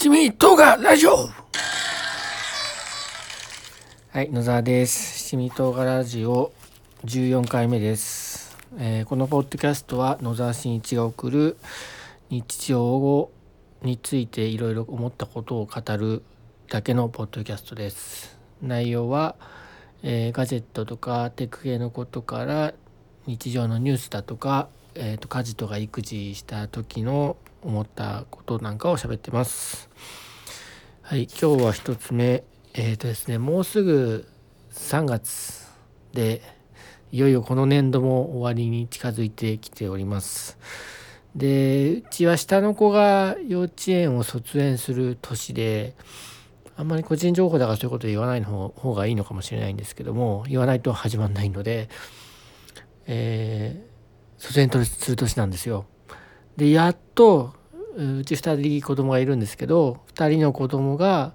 七味唐辛ラジオはい野沢です。七味唐辛ラジオ14回目です、えーこのポッドキャストは野沢真一が送る日常についていろいろ思ったことを語るだけのポッドキャストです。内容は、えーガジェットとかテック系のことから日常のニュースだとか、えー、と家事とか育児した時の思ったことなんかを喋ってます。はい、今日は一つ目、えっ、とですね、もうすぐ3月で、いよいよこの年度も終わりに近づいてきております。で、うちは下の子が幼稚園を卒園する年で、あんまり個人情報だからそういうこと言わないの方方がいいのかもしれないんですけども、言わないと始まんないので、えー卒園する年なんですよ。でやっとうち2人子供がいるんですけど2人の子供が、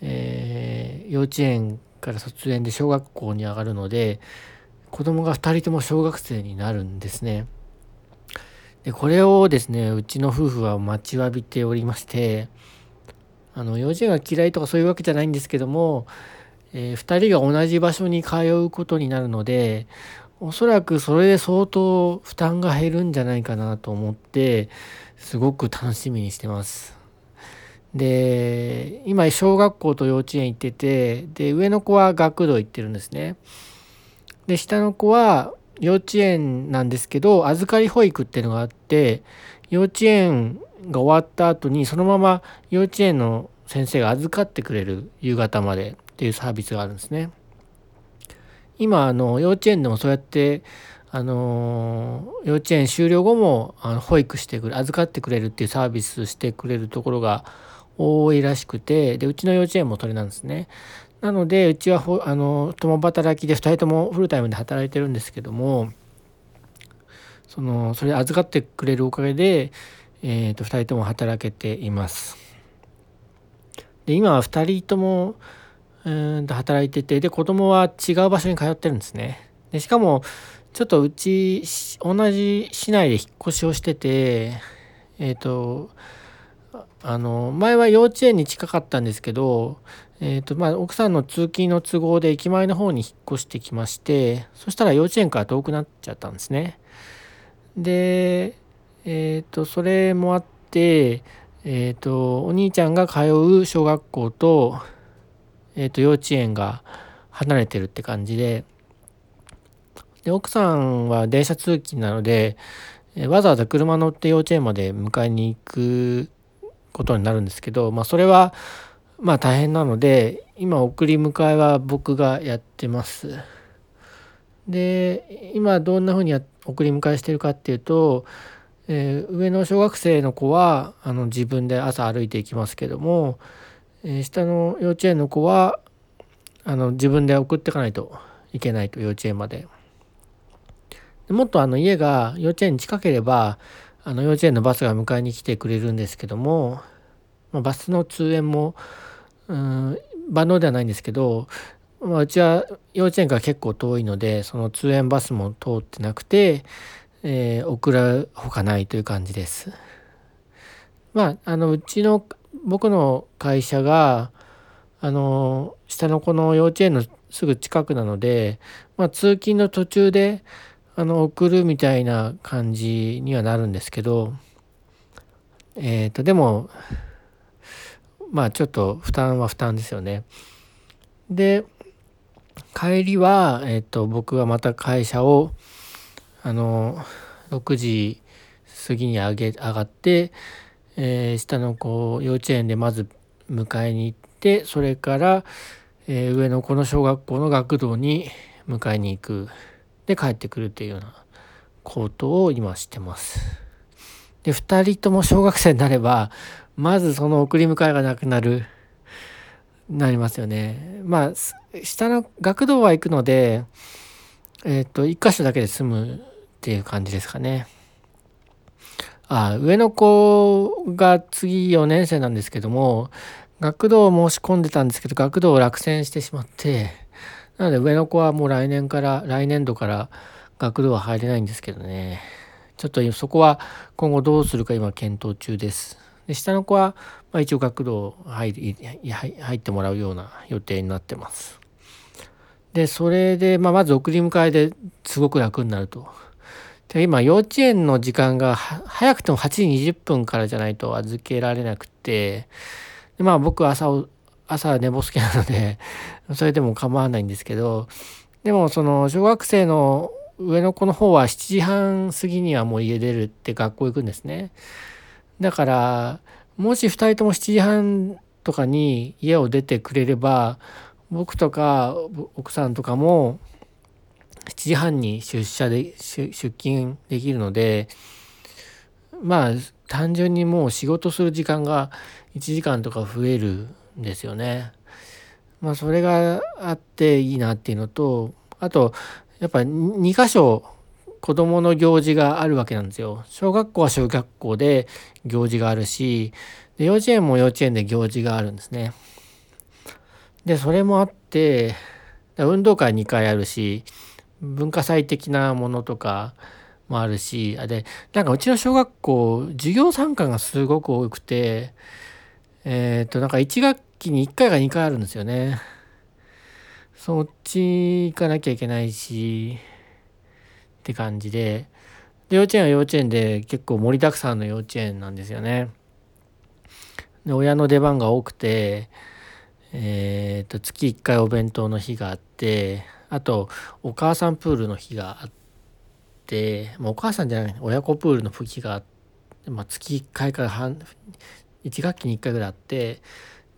えー幼稚園から卒園で小学校に上がるので子供が2人とも小学生になるんですね。でこれをですねうちの夫婦は待ちわびておりましてあの幼稚園が嫌いとかそういうわけじゃないんですけども、え2人が同じ場所に通うことになるのでおそらくそれで相当負担が減るんじゃないかなと思ってすごく楽しみにしてます。で今小学校と幼稚園行っててで上の子は学童行ってるんですね。で下の子は幼稚園なんですけど預かり保育っていうのがあって幼稚園が終わった後にそのまま幼稚園の先生が預かってくれる夕方までっていうサービスがあるんですね。今あの幼稚園でもそうやってあの幼稚園終了後もあの保育してくれ預かってくれるっていうサービスしてくれるところが多いらしくてでうちの幼稚園もそれなんですね。なのでうちはあの共働きで2人ともフルタイムで働いてるんですけどもそのそれ預かってくれるおかげで、えー、と2人とも働けています。で今は2人ともうんと働いててで子供は違う場所に通ってるんですね。でしかもちょっとうち同じ市内で引っ越しをしててえっ、とあの前は幼稚園に近かったんですけど、えーとまあ、奥さんの通勤の都合で駅前の方に引っ越してきましてそしたら幼稚園から遠くなっちゃったんですね。でえっ、とそれもあってえっ、とお兄ちゃんが通う小学校とえー、と幼稚園が離れてるって感じでで奥さんは電車通勤なので、えわざわざ車乗って幼稚園まで迎えに行くことになるんですけど、まあ、それはまあ大変なので今送り迎えは僕がやってます。で今どんな風に送り迎えしてるかっていうと、えー上の小学生の子はあの自分で朝歩いていきますけども、え下の幼稚園の子はあの自分で送っていかないといけないと幼稚園まで。でもっとあの家が幼稚園に近ければあの幼稚園のバスが迎えに来てくれるんですけども、まあ、バスの通園もうん万能ではないんですけど、まあ、うちは幼稚園から結構遠いのでその通園バスも通ってなくて、えー送るほかないという感じです。まあ、あのうちの僕の会社があの下の子の幼稚園のすぐ近くなので、まあ、通勤の途中であの送るみたいな感じにはなるんですけどえっ、とでもまあちょっと負担は負担ですよね。で帰りは、えー、と僕はまた会社をあの6時過ぎに上げ上がって、えー下の子幼稚園でまず迎えに行ってそれから、えー上の子の小学校の学童に迎えに行くで帰ってくるっていうようなことを今してます。で2人とも小学生になればまずその送り迎えがなくなるなりますよね。まあ下の学童は行くのでえっ、と1箇所だけで済むっていう感じですかね。あ上の子が次4年生なんですけども学童を申し込んでたんですけど学童を落選してしまってなので上の子はもう来年から来年度から学童は入れないんですけどねちょっとそこは今後どうするか今検討中です。で下の子は、まあ、一応学童入入ってもらうような予定になってます。でそれで、まあ、まず送り迎えですごく楽になると。で今幼稚園の時間が早くても8時20分からじゃないと預けられなくてでまあ僕朝朝寝ぼすけなので それでも構わないんですけどでもその小学生の上の子の方は7時半過ぎにはもう家出るって学校行くんですね。だからもし2人とも7時半とかに家を出てくれれば僕とか奥さんとかも7時半に出社で出勤できるのでまあ単純にもう仕事する時間が1時間とか増えるんですよね。まあそれがあっていいなっていうのとあとやっぱ2箇所子どもの行事があるわけなんですよ。小学校は小学校で行事があるしで幼稚園も幼稚園で行事があるんですね。でそれもあって運動会2回あるし文化祭的なものとかもあるしあでなんかうちの小学校授業参加がすごく多くてえっ、ー、となんか1学期に1回が2回あるんですよね。そっち行かなきゃいけないしって感じでで幼稚園は幼稚園で結構盛りだくさんの幼稚園なんですよね。で親の出番が多くて、えーと、月1回お弁当の日があってあとお母さんプールの日があって、まあ、お母さんじゃない親子プールの日があって、まあ、月1回から半1学期に1回ぐらいあって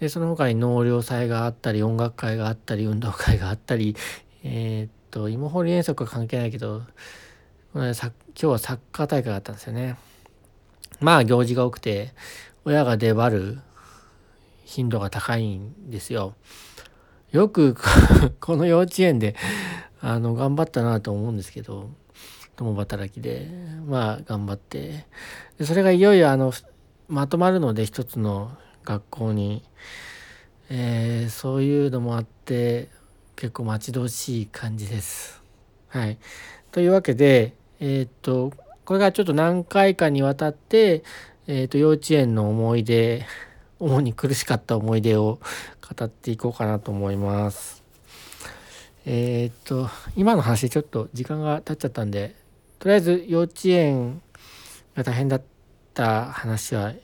でその他に納涼祭があったり音楽会があったり運動会があったりえー、っと芋掘り遠足は関係ないけど今日はサッカー大会があったんですよね。まあ行事が多くて親が出張る頻度が高いんですよ。よく この幼稚園であの頑張ったなと思うんですけど共働きでまあ頑張ってでそれがいよいよあのまとまるので一つの学校に、えー、そういうのもあって結構待ち遠しい感じです。はい、というわけで、えー、っとこれがちょっと何回かにわたって、えー、っと幼稚園の思い出主に苦しかった思い出を語っていこうかなと思います。えー、っと今の話ちょっと時間が経っちゃったんでとりあえず幼稚園が大変だった話は今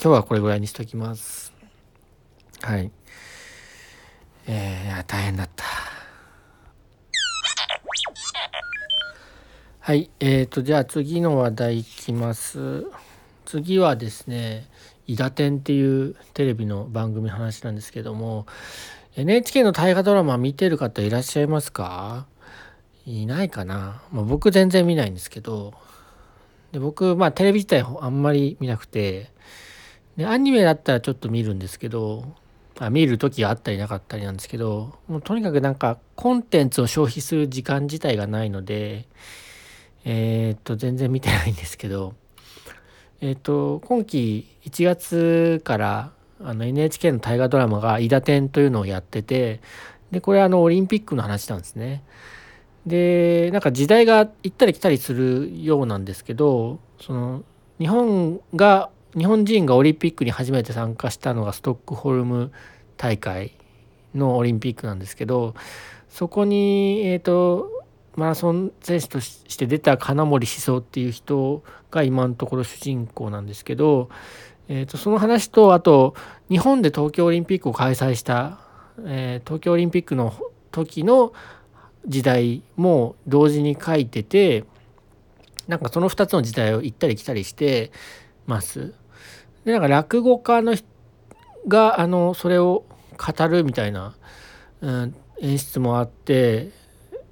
日はこれぐらいにしときます。はい。えー、大変だった。はい。えーと、じゃあ次の話題いきます。次はですね、伊田天っていうテレビの番組の話なんですけども、NHK の大河ドラマ見てる方いらっしゃいますか？いないかな、まあ、僕全然見ないんですけど、で僕、まあテレビ自体あんまり見なくて、でアニメだったらちょっと見るんですけどあ見る時があったりなかったりなんですけどもうとにかくなんかコンテンツを消費する時間自体がないのでえー、っと全然見てないんですけど。えー、と今期1月からあの NHK の大河ドラマが「伊田天」というのをやっててでこれあのオリンピックの話なんですね。でなんか時代が行ったり来たりするようなんですけどその日本が日本人がオリンピックに初めて参加したのがストックホルム大会のオリンピックなんですけどそこに、えーと、マラソン選手として出た金森思想っていう人が今のところ主人公なんですけど、えーと、その話とあと日本で東京オリンピックを開催した、えー、東京オリンピックの時の時代も同時に書いててなんかその2つの時代を行ったり来たりしてます。でなんか落語家のがあのそれを語るみたいな、うん、演出もあって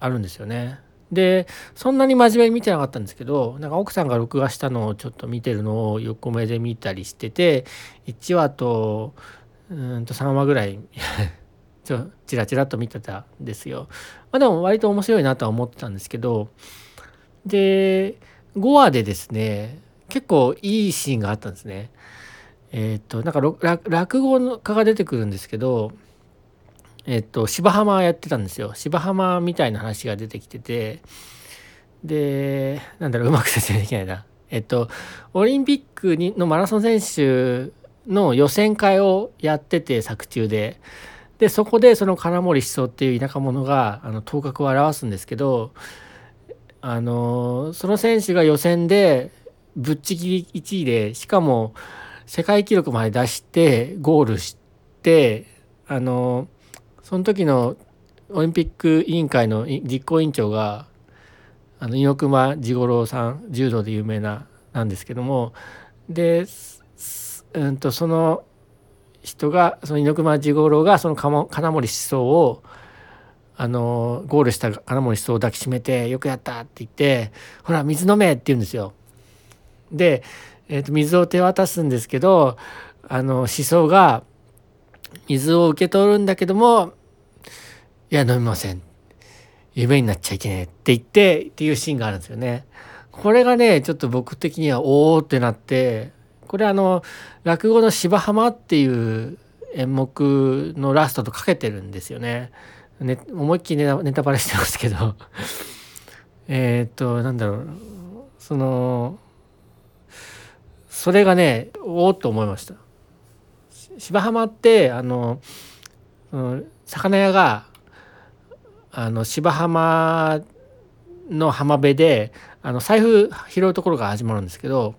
あるんですよね。でそんなに真面目に見てなかったんですけどなんか奥さんが録画したのをちょっと見てるのを横目で見たりしてて1話とうんと3話ぐらい ちょチラチラと見てたんですよ。まあ、でも割と面白いなとは思ってたんですけどで5話でですね結構いいシーンがあったんですね。えっ、となんか落語家が出てくるんですけどえっ、と芝浜やってたんですよ。芝浜みたいな話が出てきててでなんだろううまく説明できないな。えっとオリンピックにのマラソン選手の予選会をやってて作中ででそこでその金森思想っていう田舎者があの頭角を表すんですけどあのその選手が予選でぶっちぎり1位でしかも世界記録まで出してゴールしてあのその時のオリンピック委員会の実行委員長があの猪熊治五郎さん柔道で有名ななんですけどもで、うんと、その人がその猪熊治五郎がその金森思想をあのゴールした金森思想を抱きしめて「よくやった!」って言って「ほら水飲め!」って言うんですよ。で、えー、と水を手渡すんですけどあの思想が水を受け取るんだけども「いや飲みません」夢になっちゃいけねえって言ってっていうシーンがあるんですよね。これがねちょっと僕的にはおおってなってこれあの落語の「芝浜」っていう演目のラストとかけてるんですよね。ね思いっきりネタバレしてますけど えっとなんだろうそのそれがねおおっと思いました。芝浜ってあのう魚屋があの芝浜の浜辺であの財布拾うところが始まるんですけど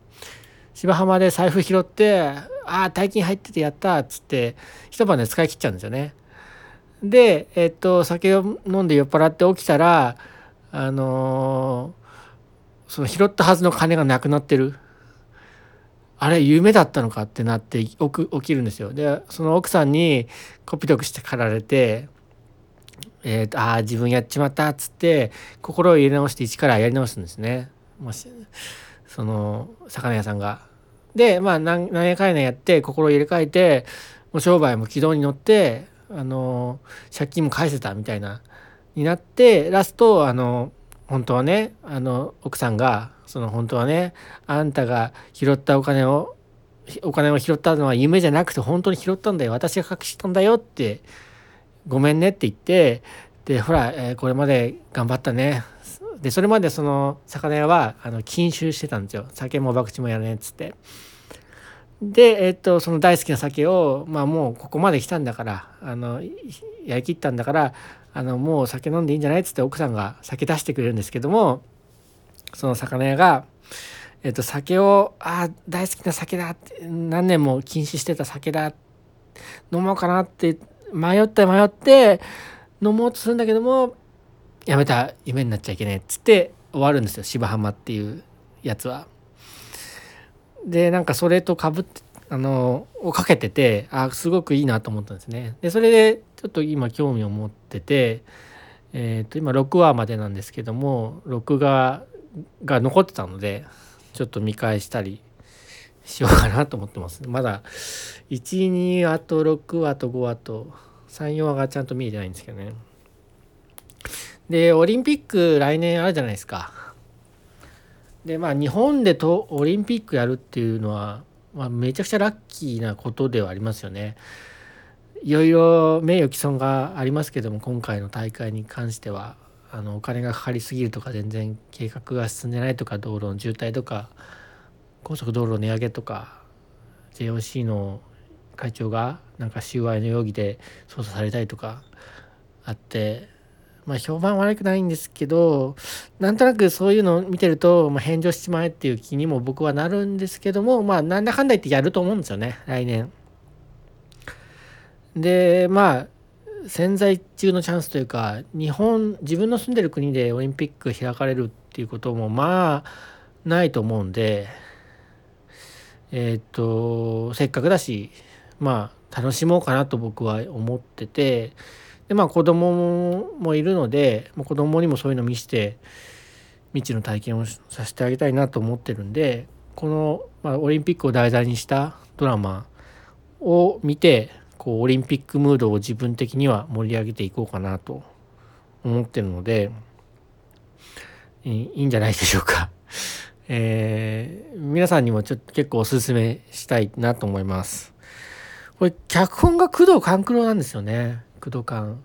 芝浜で財布拾って「ああ大金入っててやった」っつって一晩で使い切っちゃうんですよね。で、えっと、酒を飲んで酔っ払って起きたらあのー、その拾ったはずの金がなくなってる。あれ夢だったのかってなって起きるんですよ。でその奥さんにコピドクして駆られてえーと、ああ自分やっちまったっつって心を入れ直して一からやり直すんですねもしその魚屋さんが。でまあ何やかんややって心を入れ替えてもう商売も軌道に乗ってあの借金も返せたみたいなになってラストあの本当はねあの奥さんがその本当はねあんたが拾ったお金をお金を拾ったのは夢じゃなくて本当に拾ったんだよ。私が隠したんだよってごめんねって言ってでほら、えー、これまで頑張ったね。でそれまでその魚屋はあの禁酒してたんですよ。酒も博打もやるねっつって。でえっ、とその大好きな酒をまあもうここまで来たんだからあのやりきったんだからあのもう酒飲んでいいんじゃない？っつって奥さんが酒出してくれるんですけどもその魚屋がえっ、と酒をあ大好きな酒だって何年も禁止してた酒だ飲もうかなって迷って迷って飲もうとするんだけどもやめた夢になっちゃいけないっつって終わるんですよ芝浜っていうやつは。でなんかそれとかぶってあのをかけててあすごくいいなと思ったんですね。でそれでちょっと今興味を持ってて、えー、と今6話までなんですけども録画が残ってたのでちょっと見返したりしようかなと思ってます。まだ12話と6話と5話と34話がちゃんと見えてないんですけどね。でオリンピック来年あるじゃないですか。でまあ日本でとオリンピックやるっていうのは、まあ、めちゃくちゃラッキーなことではありますよね。いろいろ名誉毀損がありますけども今回の大会に関してはあのお金がかかりすぎるとか全然計画が進んでないとか道路の渋滞とか高速道路の値上げとか JOC の会長がなんか収賄の容疑で捜査されたりとかあってまあ評判悪くないんですけどなんとなくそういうのを見てると、まあ、返上しちまえっていう気にも僕はなるんですけどもまあなんだかんだ言ってやると思うんですよね来年。でまあ潜在中のチャンスというか日本自分の住んでる国でオリンピック開かれるっていうこともまあないと思うんでえっ、とせっかくだしまあ楽しもうかなと僕は思っててでまあ子供もいるので子供にもそういうの見せて未知の体験をさせてあげたいなと思ってるんでこの、まあ、オリンピックを題材にしたドラマを見てこうオリンピックムードを自分的には盛り上げていこうかなと思ってるのでいいんじゃないでしょうか。えー、皆さんにもちょっと結構おすすめしたいなと思います。これ脚本が工藤官九郎なんですよね工藤官。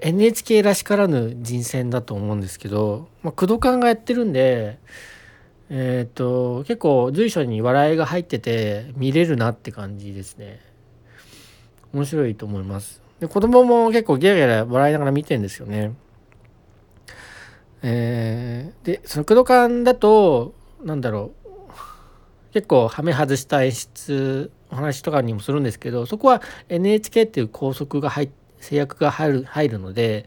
NHK らしからぬ人選だと思うんですけど、まあ、工藤官がやってるんでえっ、ー、と結構随所に笑いが入ってて見れるなって感じですね面白いと思います。で子供も結構ゲラゲラ笑いながら見てるんですよね。えー、でその工藤館だとなんだろう。結構はめ外した演出お話とかにもするんですけどそこは NHK っていう拘束が入制約が入る入るので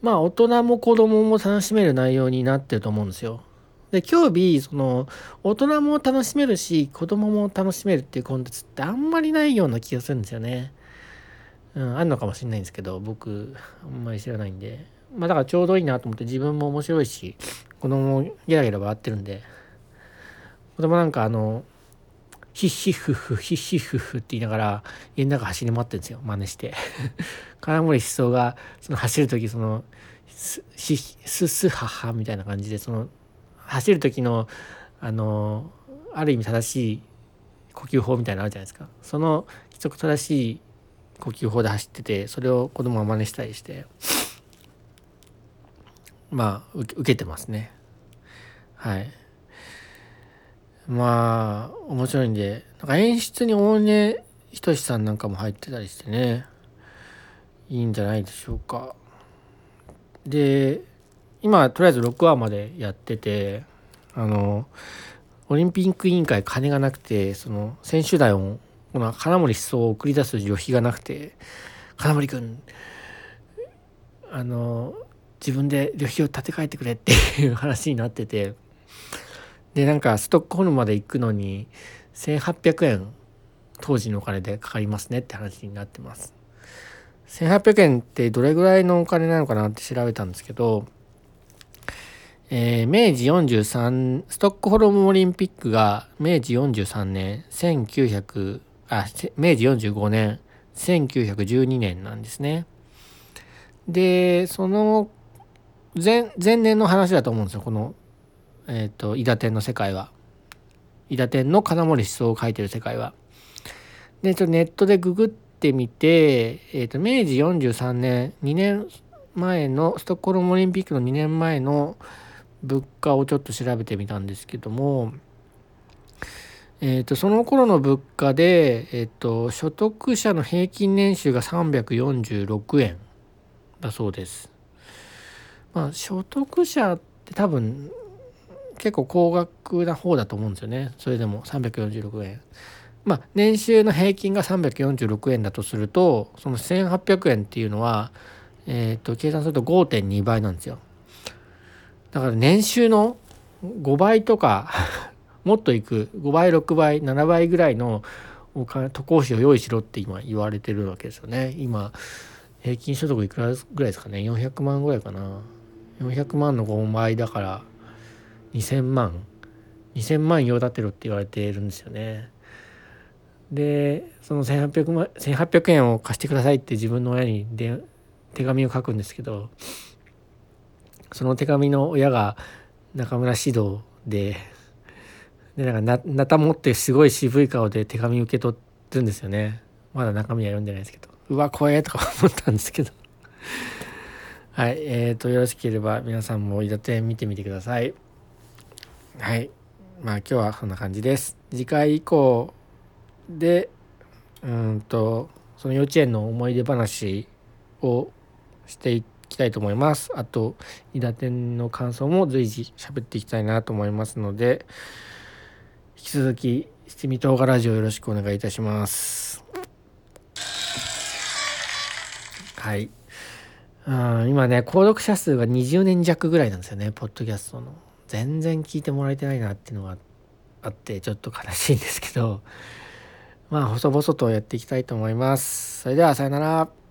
まあ大人も子供も楽しめる内容になってると思うんですよ。で今日日その大人も楽しめるし子供も楽しめるっていうコンテンツってあんまりないような気がするんですよね。うん、あるのかもしれないんですけど僕あんまり知らないんで。まあだからちょうどいいなと思って自分も面白いし子供もゲラゲラ笑ってるんで。子供なんかあのヒッヒッフフヒッヒッフフって言いながら家の中走り回ってるんですよ。真似して。金森思想がその走る時そのスススハハみたいな感じでその走る時のあのある意味正しい呼吸法みたいなのあるじゃないですか。その規則正しい呼吸法で走っててそれを子供は真似したりしてまあ受けてますね。はい。まあ面白いんでなんか演出に大根仁さんなんかも入ってたりしてね。いいんじゃないでしょうか。で今とりあえず6話までやっててあのオリンピック委員会金がなくてその選手団をこの金森思想を送り出す旅費がなくて金森君あの自分で旅費を立て替えてくれっていう話になっててでなんかストックホルムまで行くのに1800円当時のお金でかかりますねって話になってます。1800円ってどれぐらいのお金なのかなって調べたんですけどえー、明治43ストックホルムオリンピックが明治43年1900あ明治45年1912年なんですね。でその前前年の話だと思うんですよこの、えーと、伊達天の世界は。伊達天の金森思想を書いてる世界は。でちょっとネットでググってみて、えーと明治43年2年前のストックホルムオリンピックの2年前の物価をちょっと調べてみたんですけども、えーと、その頃の物価で、えーと、所得者の平均年収が346円だそうです。まあ、所得者って多分結構高額な方だと思うんですよねそれでも346円。まあ年収の平均が346円だとするとその1800円っていうのは、えーと計算すると5.2倍なんですよ。だから年収の5倍とか もっといく5倍6倍7倍ぐらいのお金渡航費を用意しろって今言われてるわけですよね。今平均所得いくらぐらいですかね？400万ぐらいかな。400万の5倍だから2000万。2000万用立てろって言われてるんですよね。でその1800万1800円を貸してくださいって自分の親にで手紙を書くんですけどその手紙の親が中村指導ででなんかななた持ってすごい渋い顔で手紙受け取ってるんですよね。まだ中身は読んでないですけど。うわ怖えとか思ったんですけど。はいえーとよろしければ皆さんも伊達見てみてください。はいまあ今日はそんな感じです。次回以降でうんとその幼稚園の思い出話をしていきたいと思います。あと、伊達天の感想も随時喋っていきたいなと思いますので、引き続き、七味唐辛ラジオよろしくお願いいたします。はい。うん今ね、購読者数が20年弱ぐらいなんですよね、ポッドキャストの。全然聞いてもらえてないなっていうのがあって、ちょっと悲しいんですけど、まあ、細々とやっていきたいと思います。それでは、さよなら。